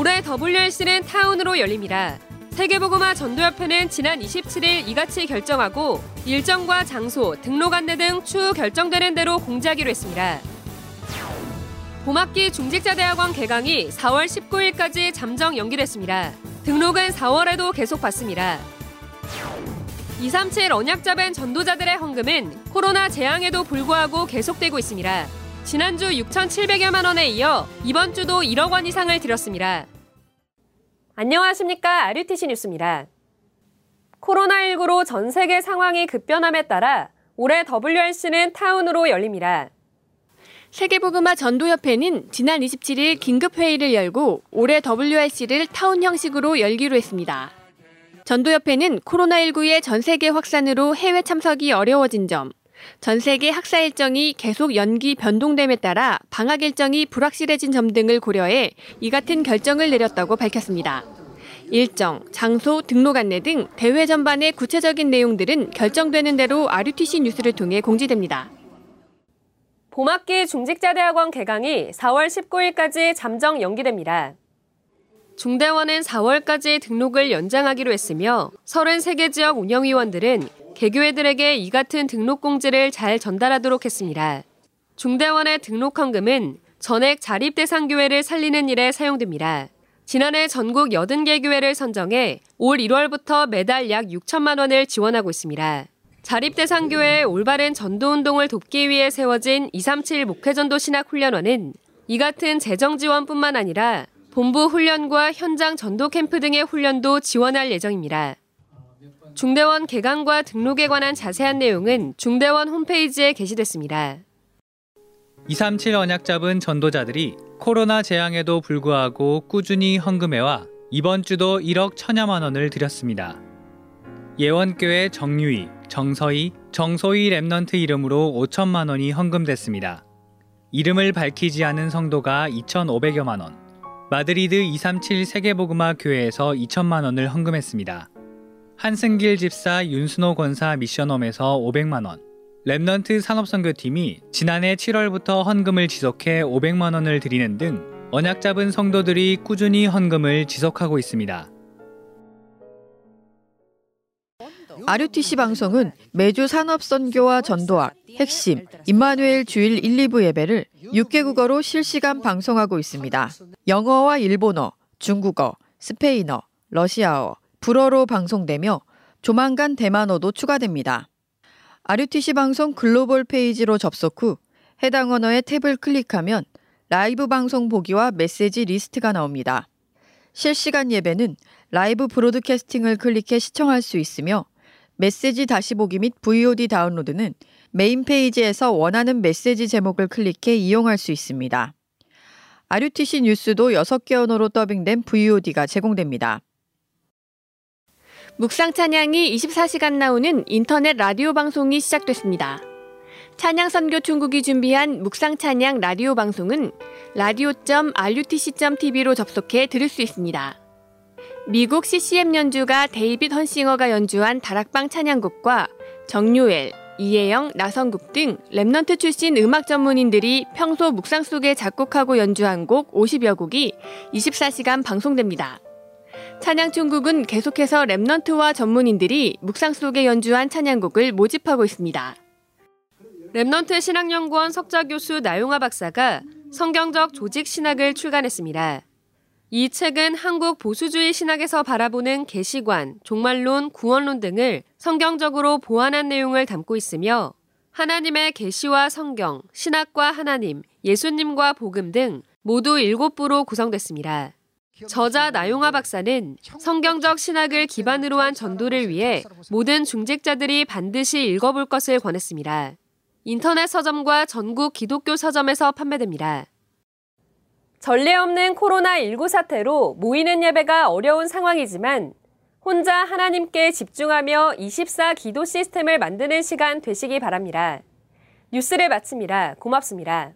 올해 WRC는 타운으로 열립니다. 세계보고마 전도협회는 지난 27일 이같이 결정하고 일정과 장소, 등록 안내 등 추후 결정되는 대로 공지하기로 했습니다. 봄학기 중직자대학원 개강이 4월 19일까지 잠정 연기됐습니다. 등록은 4월에도 계속 받습니다. 237 언약자벤 전도자들의 헌금은 코로나 재앙에도 불구하고 계속되고 있습니다. 지난주 6,700여만 원에 이어 이번 주도 1억 원 이상을 들였습니다. 안녕하십니까. RUTC 뉴스입니다. 코로나19로 전 세계 상황이 급변함에 따라 올해 WRC는 타운으로 열립니다. 세계보그마 전도협회는 지난 27일 긴급회의를 열고 올해 WRC를 타운 형식으로 열기로 했습니다. 전도협회는 코로나19의 전 세계 확산으로 해외 참석이 어려워진 점, 전 세계 학사 일정이 계속 연기 변동됨에 따라 방학 일정이 불확실해진 점 등을 고려해 이 같은 결정을 내렸다고 밝혔습니다. 일정, 장소, 등록 안내 등 대회 전반의 구체적인 내용들은 결정되는 대로 RUTC 뉴스를 통해 공지됩니다. 봄학기 중직자대학원 개강이 4월 19일까지 잠정 연기됩니다. 중대원은 4월까지 등록을 연장하기로 했으며 33개 지역 운영위원들은 개교회들에게 이 같은 등록 공지를 잘 전달하도록 했습니다. 중대원의 등록 헌금은 전액 자립 대상 교회를 살리는 일에 사용됩니다. 지난해 전국 80개 교회를 선정해 올 1월부터 매달 약 6천만 원을 지원하고 있습니다. 자립 대상 교회의 올바른 전도 운동을 돕기 위해 세워진 237 목회전도 신학 훈련원은 이 같은 재정 지원뿐만 아니라 본부 훈련과 현장 전도 캠프 등의 훈련도 지원할 예정입니다. 중대원 개강과 등록에 관한 자세한 내용은 중대원 홈페이지에 게시됐습니다. 237 언약 잡은 전도자들이 코로나 재앙에도 불구하고 꾸준히 헌금해와 이번 주도 1억 천여만 원을 드렸습니다. 예원교회 정유희, 정서희, 정소희 Remnant 이름으로 5천만 원이 헌금됐습니다. 이름을 밝히지 않은 성도가 2,500여만 원, 마드리드 237 세계복음화 교회에서 2천만 원을 헌금했습니다. 한승길 집사 윤순호 권사 mission home에서 500만 원, Remnant 산업선교팀이 지난해 7월부터 헌금을 지속해 500만 원을 드리는 등 언약 잡은 성도들이 꾸준히 헌금을 지속하고 있습니다. RUTC 방송은 매주 산업선교와 전도학, 핵심, 임마누엘 주일 1, 2부 예배를 6개국어로 실시간 방송하고 있습니다. 영어와 일본어, 중국어, 스페인어, 러시아어, 불어로 방송되며 조만간 대만어도 추가됩니다. RUTC 방송 글로벌 페이지로 접속 후 해당 언어의 탭을 클릭하면 라이브 방송 보기와 메시지 리스트가 나옵니다. 실시간 예배는 live broadcasting을 클릭해 시청할 수 있으며 메시지 다시 보기 및 VOD 다운로드는 메인 페이지에서 원하는 메시지 제목을 클릭해 이용할 수 있습니다. RUTC 뉴스도 6개 언어로 더빙된 VOD가 제공됩니다. 묵상 찬양이 24시간 나오는 인터넷 라디오 방송이 시작됐습니다. 찬양 선교 중국이 준비한 묵상 찬양 라디오 방송은 radio.rutc.tv로 접속해 들을 수 있습니다. 미국 CCM 연주가 데이빗 헌싱어가 연주한 다락방 찬양곡과 정요엘, 이혜영, 나성국 등 Remnant 출신 음악 전문인들이 평소 묵상 속에 작곡하고 연주한 곡 50여 곡이 24시간 방송됩니다. 찬양중국은 계속해서 Remnant와 전문인들이 묵상 속에 연주한 찬양곡을 모집하고 있습니다. Remnant 신학연구원 석좌 교수 나용화 박사가 성경적 조직 신학을 출간했습니다. 이 책은 한국 보수주의 신학에서 바라보는 계시관, 종말론, 구원론 등을 성경적으로 보완한 내용을 담고 있으며 하나님의 계시와 성경, 신학과 하나님, 예수님과 복음 등 모두 7부로 구성됐습니다. 저자 나용화 박사는 성경적 신학을 기반으로 한 전도를 위해 모든 중직자들이 반드시 읽어볼 것을 권했습니다. 인터넷 서점과 전국 기독교 서점에서 판매됩니다. 전례 없는 코로나19 사태로 모이는 예배가 어려운 상황이지만 혼자 하나님께 집중하며 24 기도 시스템을 만드는 시간 되시기 바랍니다. 뉴스를 마칩니다. 고맙습니다.